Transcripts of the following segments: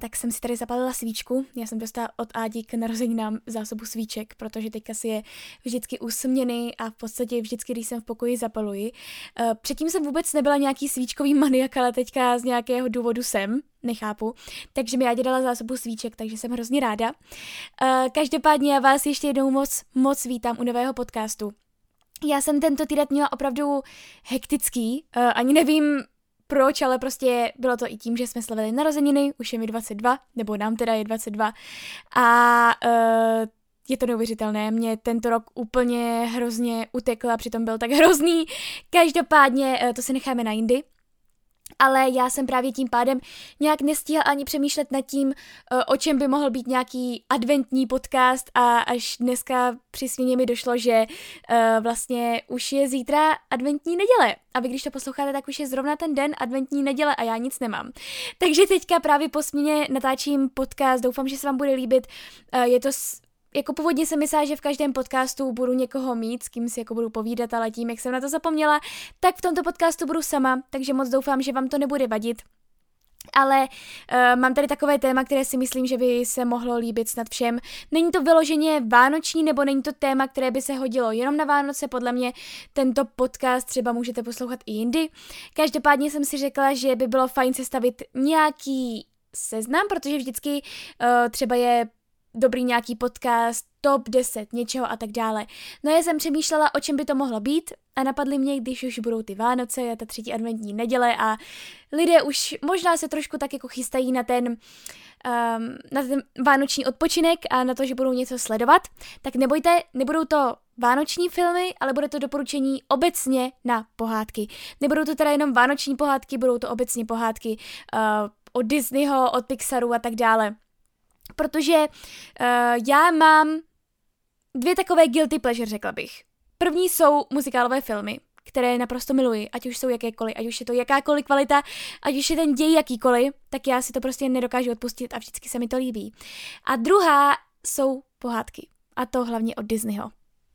Tak jsem si tady zapalila svíčku. Já jsem dostala od Ádi k narozeninám zásobu svíček, protože teďka si je vždycky usměný a v podstatě vždycky, když jsem v pokoji, zapaluji. Eh, předtím jsem vůbec nebyla nějaký svíčkový maniak, ale teďka z nějakého důvodu jsem, nechápu. Takže mi Ádě dala zásobu svíček, takže jsem hrozně ráda. Eh, každopádně já vás ještě jednou moc, moc vítám u nového podcastu. Já jsem tento týden měla opravdu hektický, uh, ani nevím, proč, ale prostě bylo to i tím, že jsme slavili narozeniny, už je mi 22, nebo nám teda je 22 a uh, je to neuvěřitelné, mě tento rok úplně hrozně utekla, přitom byl tak hrozný. Každopádně uh, to si necháme na jindy ale já jsem právě tím pádem nějak nestíhala ani přemýšlet nad tím, eh, o čem by mohl být nějaký adventní podcast a až dneska při směně mi došlo, že uh, vlastně už je zítra adventní neděle. A vy když to posloucháte, tak už je zrovna ten den adventní neděle a já nic nemám. Takže teďka právě po směně natáčím podcast, doufám, že se vám bude líbit. Uh, je to jako původně jsem myslela, že v každém podcastu budu někoho mít, s kým si jako budu povídat, ale tím, jak jsem na to zapomněla, tak v tomto podcastu budu sama, takže moc doufám, že vám to nebude vadit. Ale uh, mám tady takové téma, které si myslím, že by se mohlo líbit snad všem. Není to vyloženě vánoční, nebo není to téma, které by se hodilo jenom na Vánoce. Podle mě tento podcast třeba můžete poslouchat i jindy. Každopádně jsem si řekla, že by bylo fajn sestavit nějaký seznam, protože vždycky uh, třeba je dobrý nějaký podcast, top 10 něčeho a tak dále. No já jsem přemýšlela, o čem by to mohlo být a napadly mě, když už budou ty Vánoce a ta třetí adventní neděle a lidé už možná se trošku tak jako chystají na ten, um, na ten vánoční odpočinek a na to, že budou něco sledovat, tak nebojte, nebudou to vánoční filmy, ale bude to doporučení obecně na pohádky. Nebudou to teda jenom vánoční pohádky, budou to obecně pohádky uh, od Disneyho, od Pixaru a tak dále protože uh, já mám dvě takové guilty pleasure, řekla bych. První jsou muzikálové filmy, které naprosto miluji, ať už jsou jakékoliv, ať už je to jakákoliv kvalita, ať už je ten děj jakýkoliv, tak já si to prostě nedokážu odpustit a vždycky se mi to líbí. A druhá jsou pohádky. A to hlavně od Disneyho.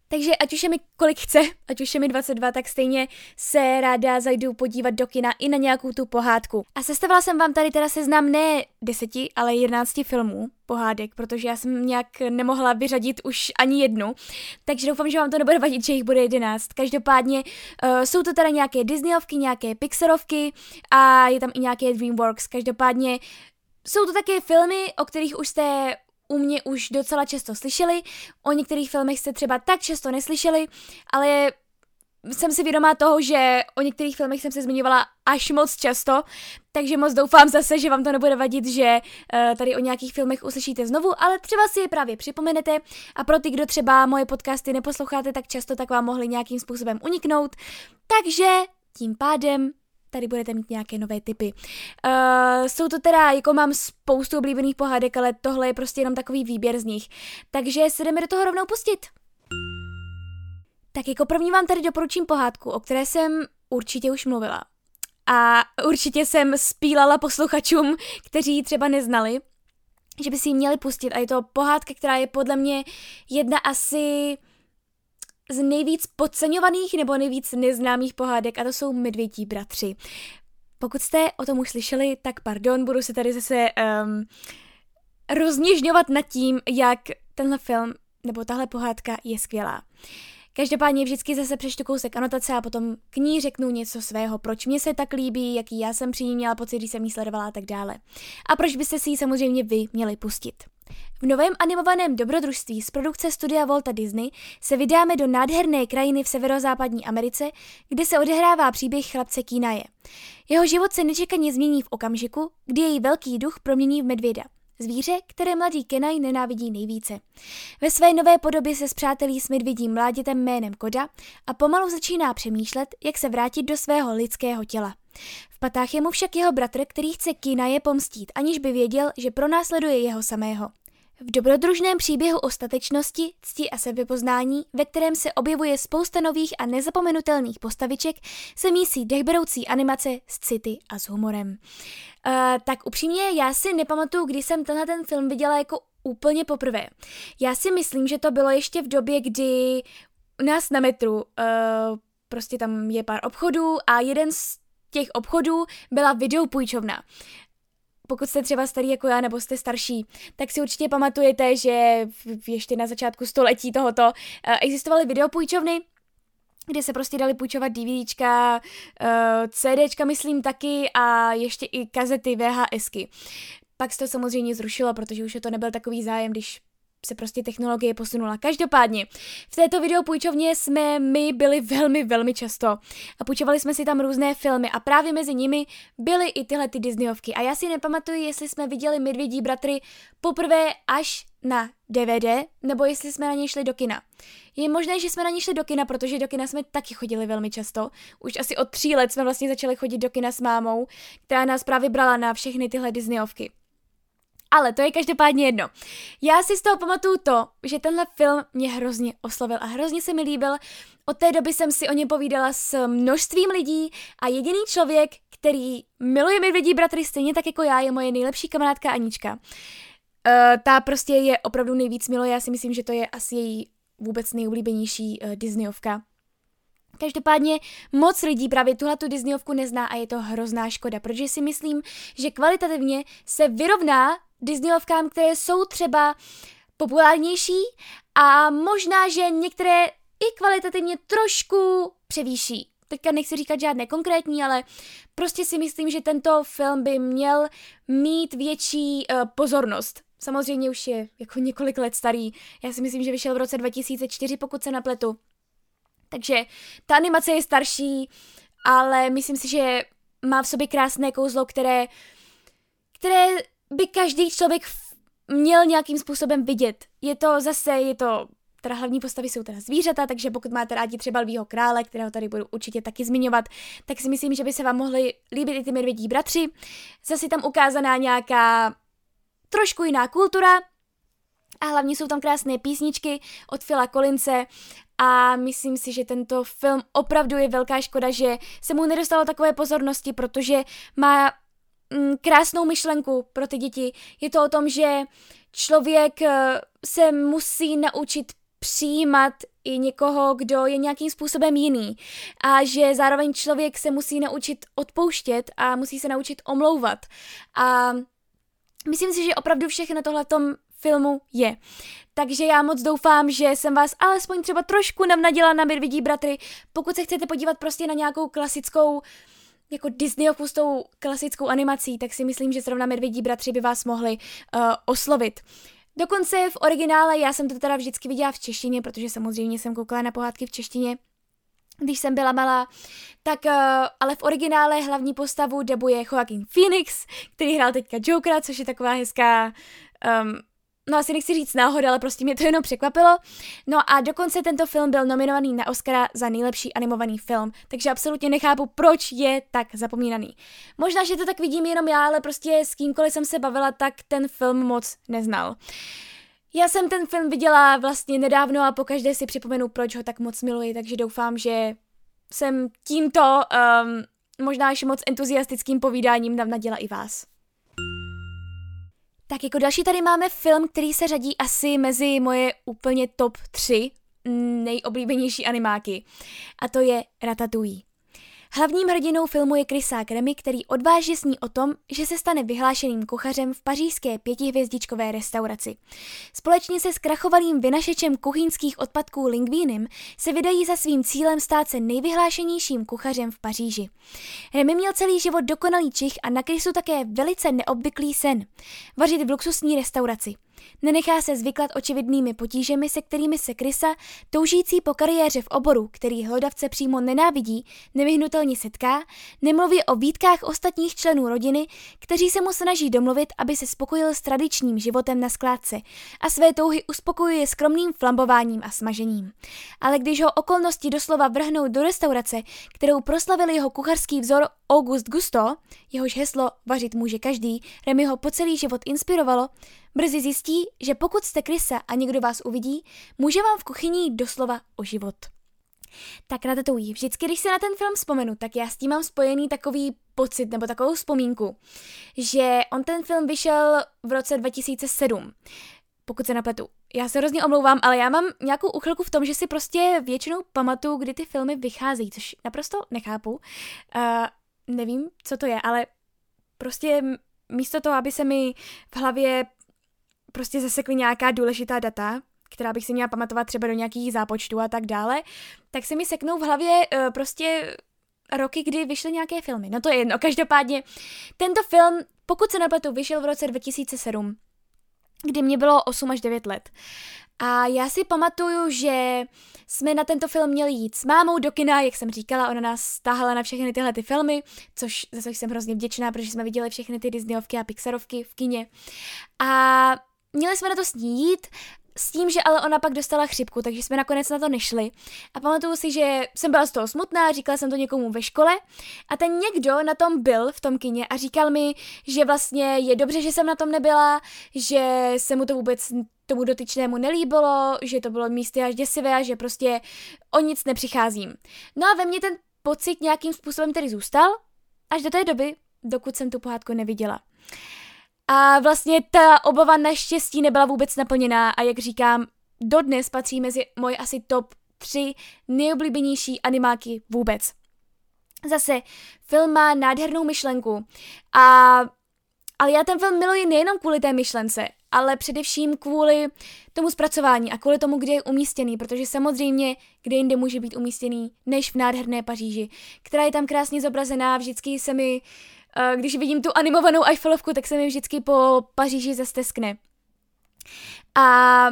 Takže ať už je mi kolik chce, ať už je mi 22, tak stejně se ráda zajdu podívat do kina i na nějakou tu pohádku. A sestavila jsem vám tady teda seznam ne deseti, ale jedenácti filmů pohádek, protože já jsem nějak nemohla vyřadit už ani jednu. Takže doufám, že vám to nebude vadit, že jich bude jedenáct. Každopádně uh, jsou to teda nějaké Disneyovky, nějaké Pixarovky a je tam i nějaké DreamWorks. Každopádně jsou to také filmy, o kterých už jste u mě už docela často slyšeli, o některých filmech jste třeba tak často neslyšeli, ale jsem si vědomá toho, že o některých filmech jsem se zmiňovala až moc často, takže moc doufám zase, že vám to nebude vadit, že uh, tady o nějakých filmech uslyšíte znovu, ale třeba si je právě připomenete a pro ty, kdo třeba moje podcasty neposloucháte tak často, tak vám mohli nějakým způsobem uniknout. Takže tím pádem tady budete mít nějaké nové typy. Uh, jsou to teda, jako mám spoustu oblíbených pohádek, ale tohle je prostě jenom takový výběr z nich. Takže se jdeme do toho rovnou pustit. Tak jako první vám tady doporučím pohádku, o které jsem určitě už mluvila. A určitě jsem spílala posluchačům, kteří ji třeba neznali, že by si ji měli pustit. A je to pohádka, která je podle mě jedna asi z nejvíc podceňovaných nebo nejvíc neznámých pohádek a to jsou Medvědí bratři. Pokud jste o tom už slyšeli, tak pardon, budu se tady zase um, rozněžňovat nad tím, jak tenhle film nebo tahle pohádka je skvělá. Každopádně vždycky zase přečtu kousek anotace a potom k ní řeknu něco svého, proč mě se tak líbí, jaký já jsem při ní měla pocit, když jsem ní sledovala a tak dále. A proč byste si ji samozřejmě vy měli pustit. V novém animovaném dobrodružství z produkce studia Volta Disney se vydáme do nádherné krajiny v severozápadní Americe, kde se odehrává příběh chlapce Kínaje. Jeho život se nečekaně změní v okamžiku, kdy jej velký duch promění v medvěda. Zvíře, které mladý Kenai nenávidí nejvíce. Ve své nové podobě se zpřátelí s medvědím mládětem jménem Koda a pomalu začíná přemýšlet, jak se vrátit do svého lidského těla. V patách je mu však jeho bratr, který chce je pomstít, aniž by věděl, že pronásleduje jeho samého. V dobrodružném příběhu o statečnosti, cti a sebepoznání, ve kterém se objevuje spousta nových a nezapomenutelných postaviček, se mísí dechberoucí animace s city a s humorem. Uh, tak upřímně, já si nepamatuju, kdy jsem tenhle ten film viděla jako úplně poprvé. Já si myslím, že to bylo ještě v době, kdy u nás na metru uh, prostě tam je pár obchodů a jeden z těch obchodů byla videopůjčovna pokud jste třeba starý jako já, nebo jste starší, tak si určitě pamatujete, že ještě na začátku století tohoto eh, existovaly videopůjčovny, kde se prostě dali půjčovat DVDčka, eh, CDčka myslím taky a ještě i kazety VHSky. Pak se to samozřejmě zrušilo, protože už to nebyl takový zájem, když se prostě technologie posunula. Každopádně, v této videopůjčovně jsme my byli velmi, velmi často a půjčovali jsme si tam různé filmy a právě mezi nimi byly i tyhle ty Disneyovky. A já si nepamatuju, jestli jsme viděli Medvědí bratry poprvé až na DVD, nebo jestli jsme na ně šli do kina. Je možné, že jsme na ně šli do kina, protože do kina jsme taky chodili velmi často. Už asi od tří let jsme vlastně začali chodit do kina s mámou, která nás právě brala na všechny tyhle Disneyovky. Ale to je každopádně jedno. Já si z toho pamatuju to, že tenhle film mě hrozně oslovil a hrozně se mi líbil. Od té doby jsem si o něm povídala s množstvím lidí a jediný člověk, který miluje Medvědí bratry stejně tak jako já, je moje nejlepší kamarádka Anička. Uh, ta prostě je opravdu nejvíc miluje, já si myslím, že to je asi její vůbec nejoblíbenější uh, Disneyovka. Každopádně moc lidí právě tuhle tu Disneyovku nezná a je to hrozná škoda, protože si myslím, že kvalitativně se vyrovná Disneyovkám, které jsou třeba populárnější a možná, že některé i kvalitativně trošku převýší. Teďka nechci říkat žádné konkrétní, ale prostě si myslím, že tento film by měl mít větší uh, pozornost. Samozřejmě už je jako několik let starý. Já si myslím, že vyšel v roce 2004, pokud se napletu. Takže ta animace je starší, ale myslím si, že má v sobě krásné kouzlo, které, které by každý člověk měl nějakým způsobem vidět. Je to zase, je to teda hlavní postavy jsou teda zvířata, takže pokud máte rádi třeba Lvího krále, kterého tady budu určitě taky zmiňovat, tak si myslím, že by se vám mohli líbit i ty medvědí bratři. Zase tam ukázaná nějaká trošku jiná kultura a hlavně jsou tam krásné písničky od Phila Collinse a myslím si, že tento film opravdu je velká škoda, že se mu nedostalo takové pozornosti, protože má mm, krásnou myšlenku pro ty děti. Je to o tom, že člověk eh, se musí naučit přijímat i někoho, kdo je nějakým způsobem jiný. A že zároveň člověk se musí naučit odpouštět a musí se naučit omlouvat. A myslím si, že opravdu všechno tohle filmu je. Takže já moc doufám, že jsem vás alespoň třeba trošku navnadila na Medvědí bratry. Pokud se chcete podívat prostě na nějakou klasickou jako Disneyovku s tou klasickou animací, tak si myslím, že zrovna Medvědí bratři by vás mohli uh, oslovit. Dokonce v originále, já jsem to teda vždycky viděla v češtině, protože samozřejmě jsem koukala na pohádky v češtině, když jsem byla malá, tak uh, ale v originále hlavní postavu debuje Joaquin Phoenix, který hrál teďka Jokera, což je taková hezká um, no asi nechci říct náhoda, ale prostě mě to jenom překvapilo. No a dokonce tento film byl nominovaný na Oscara za nejlepší animovaný film, takže absolutně nechápu, proč je tak zapomínaný. Možná, že to tak vidím jenom já, ale prostě s kýmkoliv jsem se bavila, tak ten film moc neznal. Já jsem ten film viděla vlastně nedávno a pokaždé si připomenu, proč ho tak moc miluji, takže doufám, že jsem tímto um, možná ještě moc entuziastickým povídáním navnadila i vás. Tak jako další tady máme film, který se řadí asi mezi moje úplně top 3 nejoblíbenější animáky. A to je Ratatouille. Hlavním hrdinou filmu je Krysák Remy, který odvážně sní o tom, že se stane vyhlášeným kuchařem v pařížské pětihvězdičkové restauraci. Společně se zkrachovalým vynašečem kuchyňských odpadků Lingvínem se vydají za svým cílem stát se nejvyhlášenějším kuchařem v Paříži. Remy měl celý život dokonalý čich a na Krysu také velice neobvyklý sen. Vařit v luxusní restauraci. Nenechá se zvyklat očividnými potížemi, se kterými se Krysa, toužící po kariéře v oboru, který hlodavce přímo nenávidí, nevyhnutelně setká, nemluví o výtkách ostatních členů rodiny, kteří se mu snaží domluvit, aby se spokojil s tradičním životem na skládce a své touhy uspokojuje skromným flambováním a smažením. Ale když ho okolnosti doslova vrhnou do restaurace, kterou proslavil jeho kuchařský vzor, August Gusto, jehož heslo vařit může každý, Remy ho po celý život inspirovalo, brzy zjistí, že pokud jste krysa a někdo vás uvidí, může vám v kuchyni doslova o život. Tak na Ratatouille. Vždycky, když se na ten film vzpomenu, tak já s tím mám spojený takový pocit nebo takovou vzpomínku, že on ten film vyšel v roce 2007 pokud se napletu. Já se hrozně omlouvám, ale já mám nějakou uchylku v tom, že si prostě většinou pamatuju, kdy ty filmy vycházejí, což naprosto nechápu. Uh, nevím, co to je, ale prostě místo toho, aby se mi v hlavě prostě zasekly nějaká důležitá data, která bych si měla pamatovat třeba do nějakých zápočtů a tak dále, tak se mi seknou v hlavě uh, prostě roky, kdy vyšly nějaké filmy. No to je jedno. Každopádně tento film, pokud se napletu, vyšel v roce 2007 kdy mě bylo 8 až 9 let. A já si pamatuju, že jsme na tento film měli jít s mámou do kina, jak jsem říkala, ona nás stáhala na všechny tyhle ty filmy, což za což jsem hrozně vděčná, protože jsme viděli všechny ty Disneyovky a Pixarovky v kině. A měli jsme na to s ní jít s tím, že ale ona pak dostala chřipku, takže jsme nakonec na to nešli. A pamatuju si, že jsem byla z toho smutná, říkala jsem to někomu ve škole a ten někdo na tom byl v tom kině a říkal mi, že vlastně je dobře, že jsem na tom nebyla, že se mu to vůbec tomu dotyčnému nelíbilo, že to bylo místy až děsivé a že prostě o nic nepřicházím. No a ve mně ten pocit nějakým způsobem tedy zůstal, až do té doby, dokud jsem tu pohádku neviděla. A vlastně ta obava naštěstí nebyla vůbec naplněná a jak říkám, dodnes patří mezi moje asi top 3 nejoblíbenější animáky vůbec. Zase, film má nádhernou myšlenku a ale já ten film miluji nejenom kvůli té myšlence, ale především kvůli tomu zpracování a kvůli tomu, kde je umístěný, protože samozřejmě kde jinde může být umístěný, než v nádherné Paříži, která je tam krásně zobrazená, vždycky se mi když vidím tu animovanou Eiffelovku, tak se mi vždycky po Paříži zasteskne. A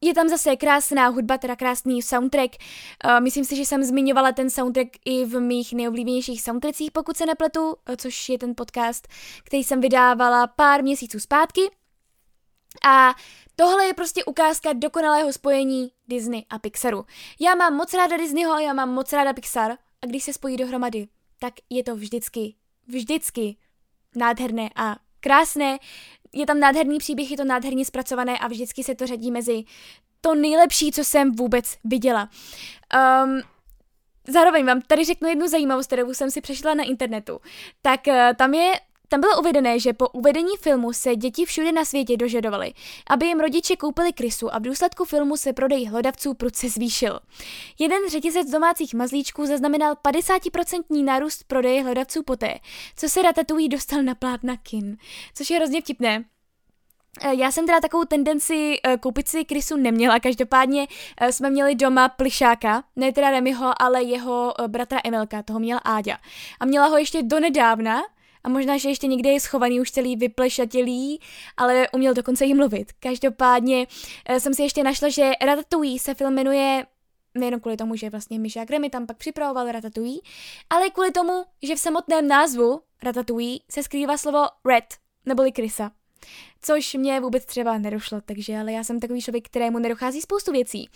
je tam zase krásná hudba, teda krásný soundtrack. Myslím si, že jsem zmiňovala ten soundtrack i v mých nejoblíbenějších soundtrackích, pokud se nepletu, což je ten podcast, který jsem vydávala pár měsíců zpátky. A tohle je prostě ukázka dokonalého spojení Disney a Pixaru. Já mám moc ráda Disneyho, já mám moc ráda Pixar a když se spojí dohromady, tak je to vždycky vždycky nádherné a krásné. Je tam nádherný příběh, je to nádherně zpracované a vždycky se to řadí mezi to nejlepší, co jsem vůbec viděla. Um, Zároveň vám tady řeknu jednu zajímavost, kterou jsem si přešla na internetu. Tak uh, tam je tam bylo uvedené, že po uvedení filmu se děti všude na světě dožadovaly, aby jim rodiče koupili krysu a v důsledku filmu se prodej hlodavců prudce zvýšil. Jeden řetězec domácích mazlíčků zaznamenal 50% nárůst prodeje hlodavců poté, co se Ratatouille dostal na plátna kin, což je hrozně vtipné. Eh, já jsem teda takovou tendenci uh, koupit si krysu neměla, každopádně uh, jsme měli doma plišáka, ne teda Remyho, ale jeho bratra Emilka, toho měla Áďa. A měla ho ještě donedávna, a možná, že ještě někde je schovaný už celý vyplešatělý, ale uměl dokonce i mluvit. Každopádně eh, jsem si ještě našla, že Ratatouille se film jmenuje nejenom kvůli tomu, že vlastně Misha Grammy tam pak připravoval Ratatouille, ale kvůli tomu, že v samotném názvu Ratatouille se skrývá slovo red, neboli krysa. Což mě vůbec třeba nedošlo, takže ale já jsem takový člověk, kterému nedochází spoustu věcí.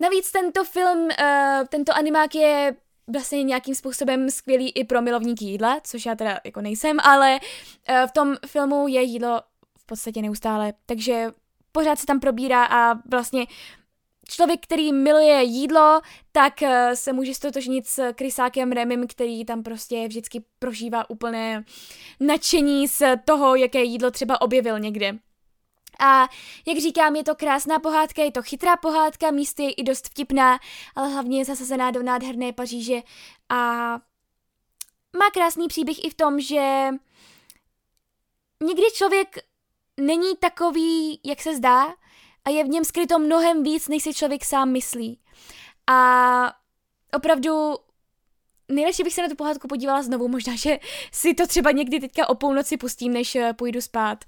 Navíc tento film, uh, tento animák je vlastně nějakým způsobem skvělý i pro milovníky jídla, což já teda jako nejsem, ale uh, v tom filmu je jídlo v podstatě neustále, takže pořád se tam probírá a vlastně člověk, který miluje jídlo, tak uh, se může stotožnit s Krysákem Remim, který tam prostě vždycky prožívá úplné nadšení z toho, jaké jídlo třeba objevil někde. A jak říkám, je to krásná pohádka, je to chytrá pohádka, místy je i dost vtipná, ale hlavně je zasazená do nádherné Paříže a má krásný příběh i v tom, že někdy člověk není takový, jak se zdá, a je v něm skryto mnohem víc, než si člověk sám myslí. A opravdu nejlepší bych se na tu pohádku podívala znovu, možná, že si to třeba někdy teďka o půlnoci pustím, než eh, půjdu spát,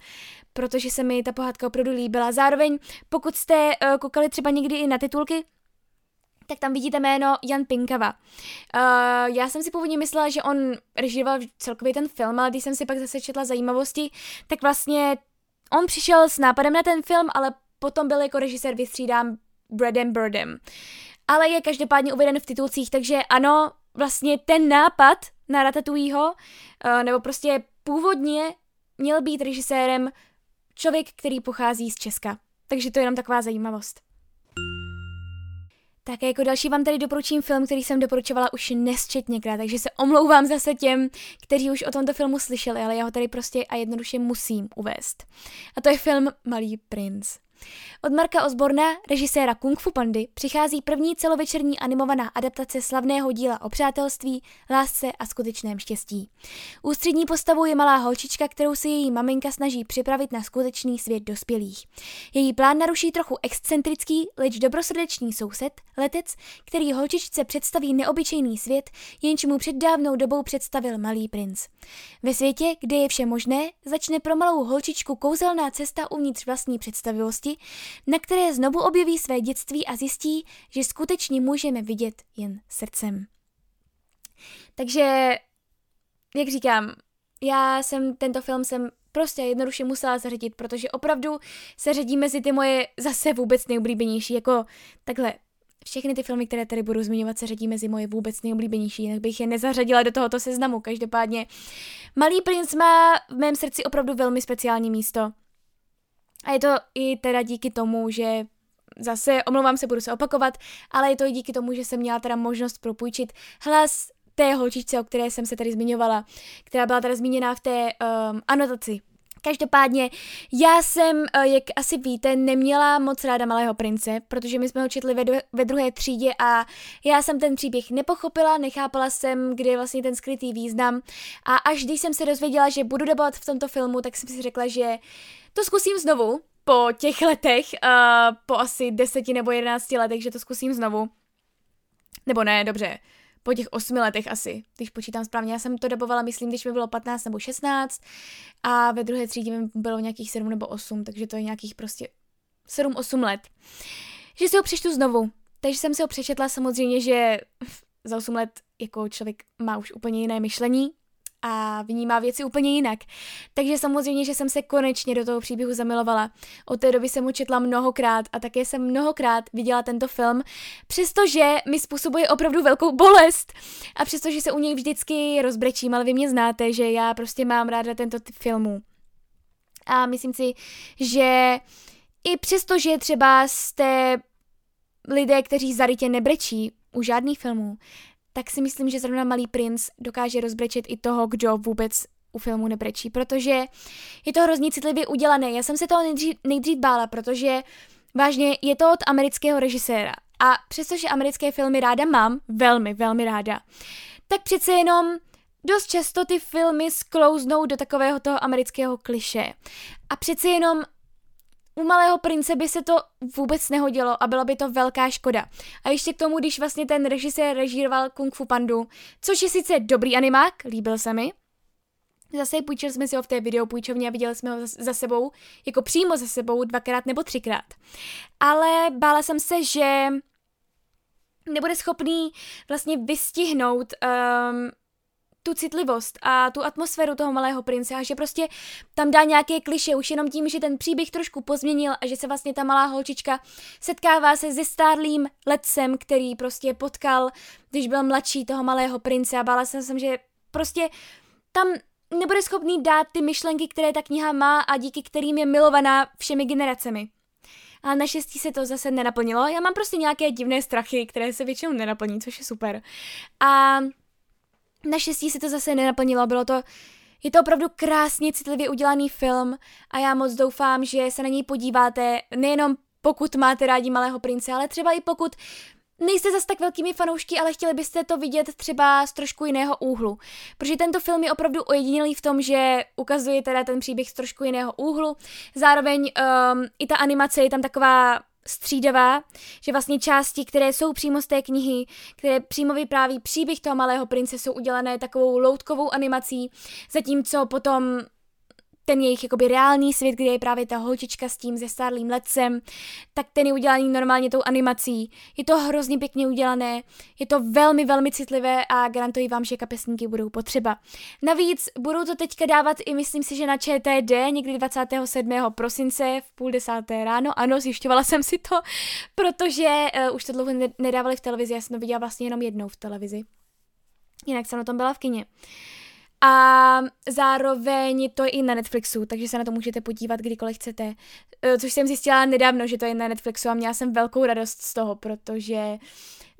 protože se mi ta pohádka opravdu líbila. Zároveň, pokud jste uh, koukali třeba někdy i na titulky, tak tam vidíte jméno Jan Pinkava. Uh, já jsem si původně myslela, že on režíroval celkově ten film, ale když jsem si pak zase četla zajímavosti, tak vlastně on přišel s nápadem na ten film, ale potom byl jako režisér vystřídám Bradem Birdem. Ale je každopádně uveden v titulcích, takže ano, vlastně ten nápad na Ratatouilleho, eh, nebo prostě původně měl být režisérem člověk, který pochází z Česka. Takže to je jenom taková zajímavost. Tak jako další vám tady doporučím film, který jsem doporučovala už nesčetněkrát, takže se omlouvám zase těm, kteří už o tomto filmu slyšeli, ale já ho tady prostě a jednoduše musím uvést. A to je film Malý princ. Od Marka Osborna, režiséra Kung Fu Pandy, přichází první celovečerní animovaná adaptace slavného díla o přátelství, lásce a skutečném štěstí. Ústřední postavou je malá holčička, kterou se její maminka snaží připravit na skutečný svět dospělých. Její plán naruší trochu excentrický, leč dobrosrdečný soused, letec, který holčičce představí neobyčejný svět, jenž mu před dávnou dobou představil malý princ. Ve světě, kde je vše možné, začne pro malou holčičku kouzelná cesta uvnitř vlastní představivosti, na které znovu objeví své dětství a zjistí, že skutečně můžeme vidět jen srdcem. Takže, jak říkám, já jsem tento film jsem prostě jednoduše musela zařadit, protože opravdu se řadí mezi ty moje zase vůbec nejoblíbenější, jako takhle, všechny ty filmy, které tady budu zmiňovat, se řadí mezi moje vůbec nejoblíbenější, jinak bych je nezařadila do tohoto seznamu. Každopádně Malý princ má v mém srdci opravdu velmi speciální místo. A je to i teda díky tomu, že zase, omlouvám se, budu se opakovat, ale je to i díky tomu, že jsem měla teda možnost propůjčit hlas té holčičce, o které jsem se tady zmiňovala, která byla teda zmíněná v té um, anotaci. Každopádně, já jsem, eh, jak asi víte, neměla moc ráda Malého prince, protože my jsme ho četli ve, ve druhé třídě a já jsem ten příběh nepochopila, nechápala jsem, kde je vlastně ten skrytý význam a až když jsem se dozvěděla, že budu debatovat v tomto filmu, tak jsem si řekla, že to zkusím znovu, po těch letech, uh, po asi deseti nebo jedenácti letech, že to zkusím znovu. Nebo ne, dobře, po těch osmi letech asi, když počítám správně. Já jsem to dobovala, myslím, když mi bylo 15 nebo 16 a ve druhé třídě mi bylo nějakých 7 nebo 8, takže to je nějakých prostě 7-8 let. Že si ho přečtu znovu. Takže jsem si ho přečetla samozřejmě, že za 8 let jako člověk má už úplně jiné myšlení, a vnímá věci úplně jinak. Takže samozřejmě, že jsem se konečně do toho příběhu zamilovala. Od té doby jsem ho četla mnohokrát a také jsem mnohokrát viděla tento film, přestože mi způsobuje opravdu velkou bolest a přestože se u něj vždycky rozbrečím, ale vy mě znáte, že já prostě mám ráda tento typ filmů. A myslím si, že i přesto, že třeba jste lidé, kteří zarytě nebrečí u žádných filmů, tak si myslím, že zrovna Malý princ dokáže rozbrečet i toho, kdo vůbec u filmu nebrečí, protože je to hrozně citlivě udělané. Já jsem se toho nejdřív, nejdřív bála, protože vážně je to od amerického režiséra. A přestože americké filmy ráda mám, velmi, velmi ráda, tak přece jenom dost často ty filmy sklouznou do takového toho amerického kliše. A přece jenom u Malého prince by se to vůbec nehodilo a byla by to velká škoda. A ještě k tomu, když vlastně ten režisér režíroval Kung Fu Pandu, což je sice dobrý animák, líbil se mi, Zase půjčili jsme si ho v té videopůjčovně a viděli jsme ho za sebou, jako přímo za sebou dvakrát nebo třikrát. Ale bála jsem se, že nebude schopný vlastně vystihnout um, tu citlivost a tu atmosféru toho malého prince a že prostě tam dá nějaké kliše už jenom tím, že ten příběh trošku pozměnil a že se vlastně ta malá holčička setkává se se stárlým letcem, který prostě potkal, když byl mladší toho malého prince a bála jsem se, že prostě tam nebude schopný dát ty myšlenky, které ta kniha má a díky kterým je milovaná všemi generacemi. A naštěstí se to zase nenaplnilo. Já mám prostě nějaké divné strachy, které se většinou nenaplní, což je super. A Naštěstí se to zase nenaplnilo, bylo to, je to opravdu krásně citlivě udělaný film a já moc doufám, že se na něj podíváte nejenom pokud máte rádi Malého prince, ale třeba i pokud nejste zas tak velkými fanoušky, ale chtěli byste to vidět třeba z trošku jiného úhlu. Protože tento film je opravdu ojedinělý v tom, že ukazuje teda ten příběh z trošku jiného úhlu. Zároveň um, i ta animace je tam taková střídavá, že vlastně části, které jsou přímo z té knihy, které přímo vypráví příběh toho malého prince, jsou udělané takovou loutkovou animací, zatímco potom ten jejich jakoby reálný svět, kde je právě ta holčička s tím zestárlým letcem, tak ten je udělaný normálně tou animací. Je to hrozně pěkně udělané, je to velmi, velmi citlivé a garantuji vám, že kapesníky budou potřeba. Navíc budou to teďka dávat i myslím si, že na ČTD někdy 27. prosince v půl desáté ráno. Ano, zjišťovala jsem si to, protože uh, už to dlouho nedávali v televizi, já jsem to viděla vlastně jenom jednou v televizi. Jinak jsem na tom byla v kině. A zároveň to je i na Netflixu, takže se na to můžete podívat kdykoliv chcete. E, což jsem zjistila nedávno, že to je na Netflixu a měla jsem velkou radost z toho, protože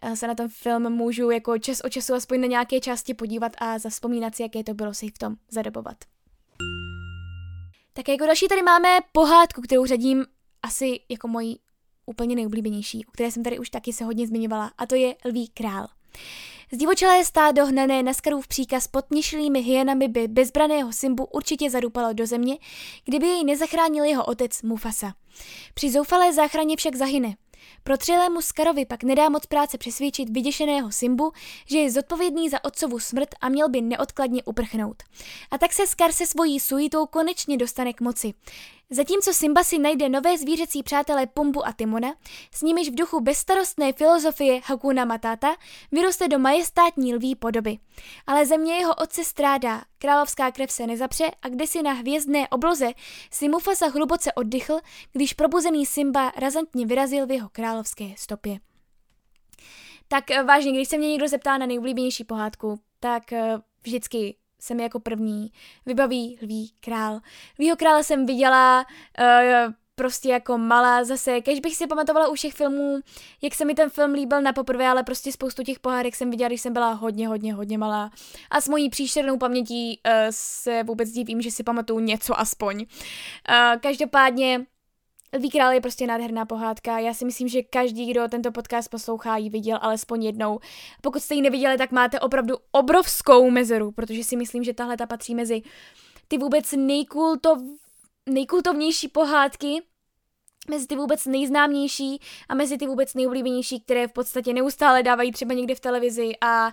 e, se na ten film můžu jako čas od času aspoň na nějaké části podívat a zaspomínat si, jaké to bylo si v tom zadobovat. Tak jako další tady máme pohádku, kterou řadím asi jako moji úplně nejoblíbenější, o které jsem tady už taky se hodně zmiňovala, a to je Lví král. Zdivočelé stádo hnané na Skarův příkaz pod měšilými hyenami by bezbraného Simbu určitě zadupalo do země, kdyby jej nezachránil jeho otec Mufasa. Při zoufalé záchraně však zahyne. Protřelému Skarovi pak nedá moc práce přesvědčit vyděšeného Simbu, že je zodpovědný za otcovu smrt a měl by neodkladně uprchnout. A tak se Skar se svojí suitou konečně dostane k moci. Zatímco Simba si najde nové zvířecí přátelé Pumbu a Timona, s nimiž v duchu bezstarostné filozofie Hakuna Matata vyroste do majestátní lví podoby. Ale země jeho otce strádá, královská krev se nezapře a kdysi na hvězdné obloze si Mufasa hluboce oddychl, když probuzený Simba razantně vyrazil v jeho královské stopě. Tak eh, vážně, když se mě někdo zeptá na nejoblíbenější pohádku, tak eh, vždycky se mi jako první vybaví Lví král. Lvího krále jsem viděla uh, prostě jako malá zase, kež bych si pamatovala u všech filmů, jak se mi ten film líbil na poprvé, ale prostě spoustu těch pohádek jsem viděla, když jsem byla hodně, hodně, hodně malá. A s mojí příšernou pamětí uh, se vůbec divím, že si pamatuju něco aspoň. Uh, každopádně Lví král je prostě nádherná pohádka. Já si myslím, že každý, kdo tento podcast poslouchá, ji viděl alespoň jednou. Pokud jste ji neviděli, tak máte opravdu obrovskou mezeru, protože si myslím, že tahle ta patří mezi ty vůbec nejkultov, nejkultovnější pohádky, mezi ty vůbec nejznámější a mezi ty vůbec nejoblíbenější, které v podstatě neustále dávají třeba někde v televizi, a,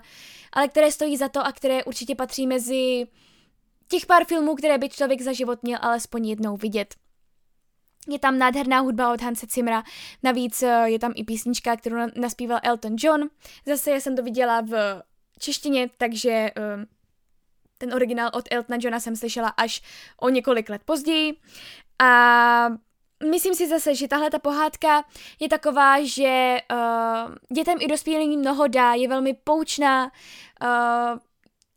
ale které stojí za to a které určitě patří mezi těch pár filmů, které by člověk za život měl alespoň jednou vidět. Je tam nádherná hudba od Hanse Cimra, navíc eh, je tam i písnička, kterou naspíval Elton John. Zase já jsem to viděla v češtině, takže eh, ten originál od Eltona Johna jsem slyšela až o několik let později. A myslím si zase, že tahle ta pohádka je taková, že dětem i dospělým mnoho dá, je velmi poučná,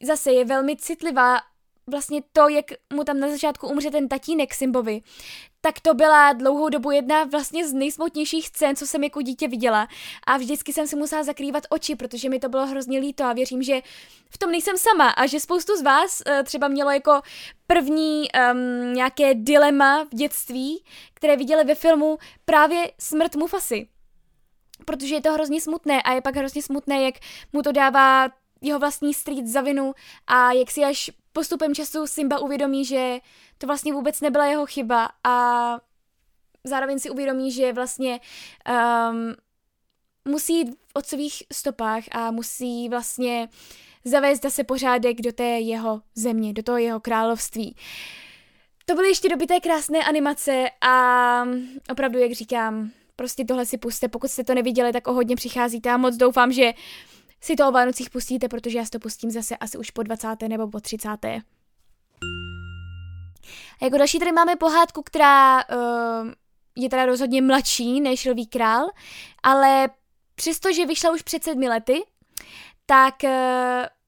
zase je velmi citlivá vlastně to, jak mu tam na začátku umře ten tatínek Simbovi, tak to byla dlouhou dobu jedna vlastně z nejsmutnějších scén, co jsem jako dítě viděla. A vždycky jsem si musela zakrývat oči, protože mi to bylo hrozně líto a věřím, že v tom nejsem sama a že spoustu z vás uh, třeba mělo jako první um, nějaké dilema v dětství, které viděli ve filmu právě smrt Mufasy. Protože je to hrozně smutné a je pak hrozně smutné, jak mu to dává jeho vlastní strýc za vinu a jak si až postupem času Simba uvědomí, že to vlastně vůbec nebyla jeho chyba a zároveň si uvědomí, že vlastně um, musí jít v otcových stopách a musí vlastně zavést zase pořádek do té jeho země, do toho jeho království. To byly ještě dobité krásné animace a opravdu, jak říkám, prostě tohle si puste, pokud jste to neviděli, tak o hodně přicházíte a moc doufám, že si to o Vánocích pustíte, protože já si to pustím zase asi už po 20. nebo po 30. A jako další tady máme pohádku, která uh, je teda rozhodně mladší než Lví král, ale přestože vyšla už před sedmi lety, tak uh,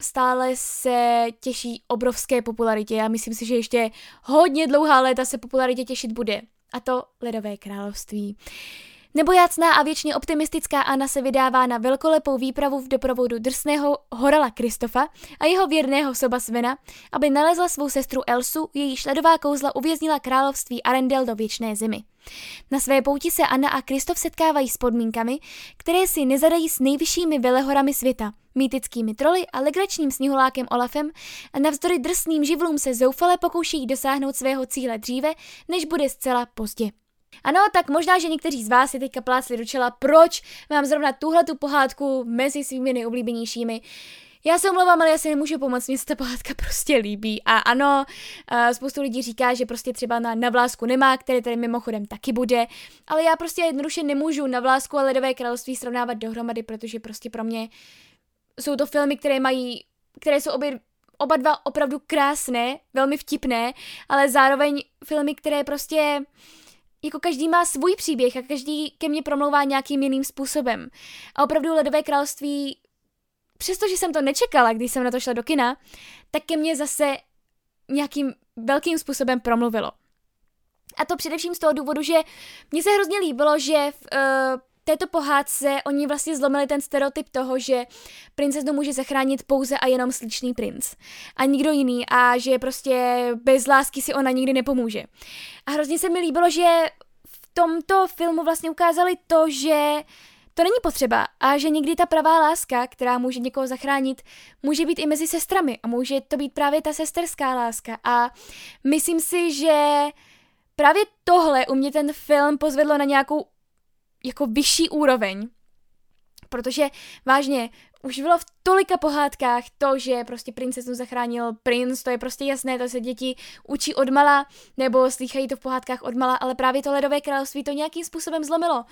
stále se těší obrovské popularitě a myslím si, že ještě hodně dlouhá léta se popularitě těšit bude. A to Ledové království. Uh, Nebojácná a věčně optimistická Anna se vydává na velkolepou výpravu v doprovodu drsného Horala Kristofa a jeho věrného soba Svena, aby nalezla svou sestru Elsu, jejíž ledová kouzla uvěznila království Arendel do věčné zimy. Na své pouti se Anna a Kristof setkávají s podmínkami, které si nezadají s nejvyššími velehorami světa, mýtickými troly a legračním sněhulákem Olafem a navzdory drsným živlům se zoufale pokouší dosáhnout svého cíle dříve, než bude zcela pozdě. Ano, tak možná, že někteří z vás si teďka plácli do čela, proč mám zrovna tuhle tu pohádku mezi svými nejoblíbenějšími. Já se omlouvám, ale já si nemůžu pomoct, mě se ta pohádka prostě líbí. A ano, uh, spoustu lidí říká, že prostě třeba na, na vlásku nemá, který tady mimochodem taky bude, ale já prostě jednoduše nemůžu na vlásku a ledové království srovnávat dohromady, protože prostě pro mě jsou to filmy, které mají, které jsou obě, oba dva opravdu krásné, velmi vtipné, ale zároveň filmy, které prostě jako každý má svůj příběh a každý ke mně promlouvá nějakým jiným způsobem. A opravdu Ledové království přestože jsem to nečekala, když jsem na to šla do kina, tak ke mně zase nějakým velkým způsobem promluvilo. A to především z toho důvodu, že mně se hrozně líbilo, že v uh, této pohádce oni vlastně zlomili ten stereotyp toho, že princeznu může zachránit pouze a jenom sličný princ a nikdo jiný a že prostě bez lásky si ona nikdy nepomůže. A hrozně se mi líbilo, že v tomto filmu vlastně ukázali to, že to není potřeba a že někdy ta pravá láska, která může někoho zachránit, může být i mezi sestrami a může to být právě ta sesterská láska a myslím si, že právě tohle u mě ten film pozvedlo na nějakou jako vyšší úroveň, protože vážně, už bylo v tolika pohádkách to, že prostě princeznu zachránil princ, to je prostě jasné, to se děti učí odmala, nebo slychají to v pohádkách odmala, ale právě to ledové království to nějakým způsobem zlomilo.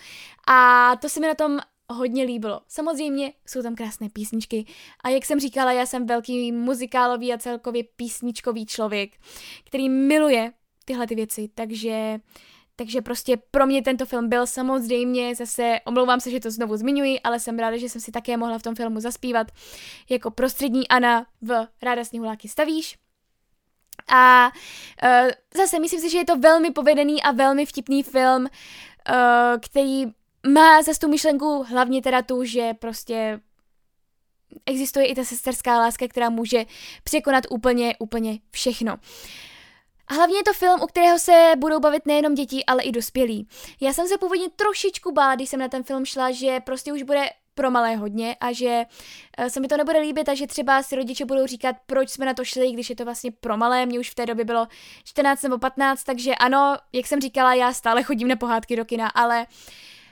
A to se mi na tom hodně líbilo. Samozřejmě jsou tam krásné písničky a jak jsem říkala, já jsem velký muzikálový a celkově písničkový člověk, který miluje tyhle ty věci, takže takže prostě pro mě tento film byl samozřejmě, zase omlouvám se, že to znovu zmiňuji, ale jsem ráda, že jsem si také mohla v tom filmu zaspívat jako prostřední Ana v Ráda sněhuláky stavíš. A uh, zase myslím si, že je to velmi povedený a velmi vtipný film, uh, který má zase tu myšlenku hlavně teda tu, že prostě existuje i ta sesterská láska, která může překonat úplně, úplně všechno. Uh, a hlavně je to film, u kterého se budou bavit nejenom děti, ale i dospělí. Já jsem se původně trošičku bála, když jsem na ten film šla, že prostě už bude pro malé hodně a že eh, se mi to nebude líbit a že třeba si rodiče budou říkat, proč jsme na to šli, když je to vlastně pro malé. Mně už v té době bylo 14 nebo 15, takže ano, jak jsem říkala, já stále chodím na pohádky do kina, ale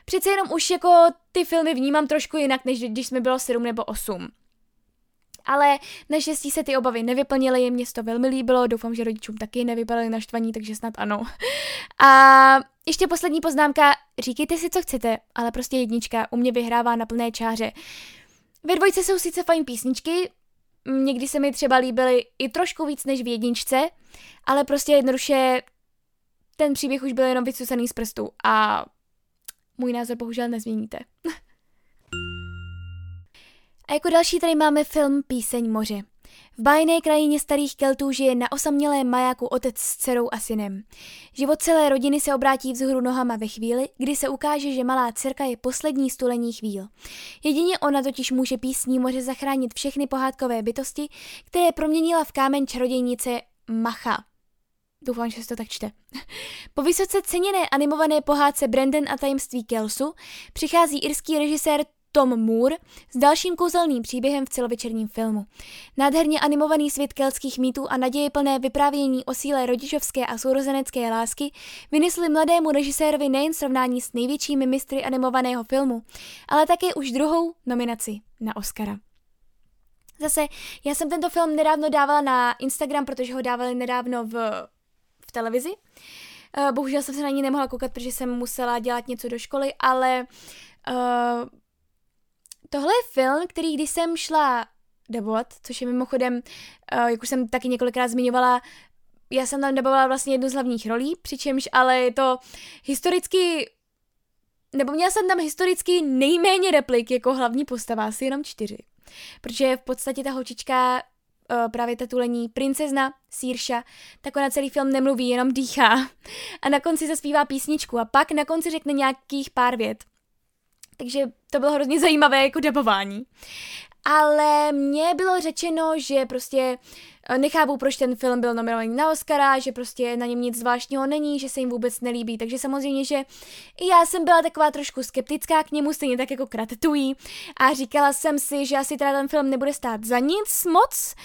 přece jenom už jako ty filmy vnímám trošku jinak, než když jsme bylo 7 nebo 8. Ale naštěstí se ty obavy nevyplnily, mě to velmi líbilo, doufám, že rodičům taky nevypadaly naštvaní, takže snad ano. A ještě poslední poznámka, říkejte si, co chcete, ale prostě jednička u mě vyhrává na plné čáře. Ve dvojce jsou sice fajn písničky, někdy se mi třeba líbily i trošku víc než v jedničce, ale prostě jednoduše ten příběh už byl jenom vycusaný z prstů a můj názor bohužel nezměníte. A jako další tady máme film Píseň moře. V bájné krajině starých Keltů žije na osamělém majáku otec s dcerou a synem. Život celé rodiny se obrátí vzhůru nohama ve chvíli, kdy se ukáže, že malá dcerka je poslední stulení chvíl. Jedině ona totiž může písní moře zachránit všechny pohádkové bytosti, které proměnila v kámen čarodějnice Macha. Doufám, že se to tak čte. Po vysoce ceněné animované pohádce Brandon a tajemství Kelsu přichází irský režisér tom Moore s dalším kouzelným příběhem v celovečerním filmu. Nádherně animovaný svět keltských mýtů a naděje plné vyprávění o síle rodičovské a sourozenecké lásky vynesly mladému režisérovi nejen srovnání s největšími mistry animovaného filmu, ale také už druhou nominaci na Oscara. Zase, já jsem tento film nedávno dávala na Instagram, protože ho dávali nedávno v, v televizi. Uh, bohužel jsem se na ní nemohla koukat, protože jsem musela dělat něco do školy, ale uh, Tohle je film, který když jsem šla debovat, což je mimochodem, uh, jak už jsem taky několikrát zmiňovala, já jsem tam debovala vlastně jednu z hlavních rolí, přičemž ale je to historicky nebo měla jsem tam historicky nejméně replik jako hlavní postava, asi jenom čtyři. Protože v podstatě ta holčička, uh, právě ta tulení princezna, Sírša, tak ona celý film nemluví, jenom dýchá. A na konci zaspívá písničku a pak na konci řekne nějakých pár vět. Takže to bylo hrozně zajímavé jako debování. Ale mně bylo řečeno, že prostě eh, nechápu, proč ten film byl nominovaný na Oscara, že prostě na něm nic zvláštního není, že se jim vůbec nelíbí. Takže samozřejmě, že i já jsem byla taková trošku skeptická k němu, stejně tak jako Kratetují. A říkala jsem si, že asi teda ten film nebude stát za nic moc.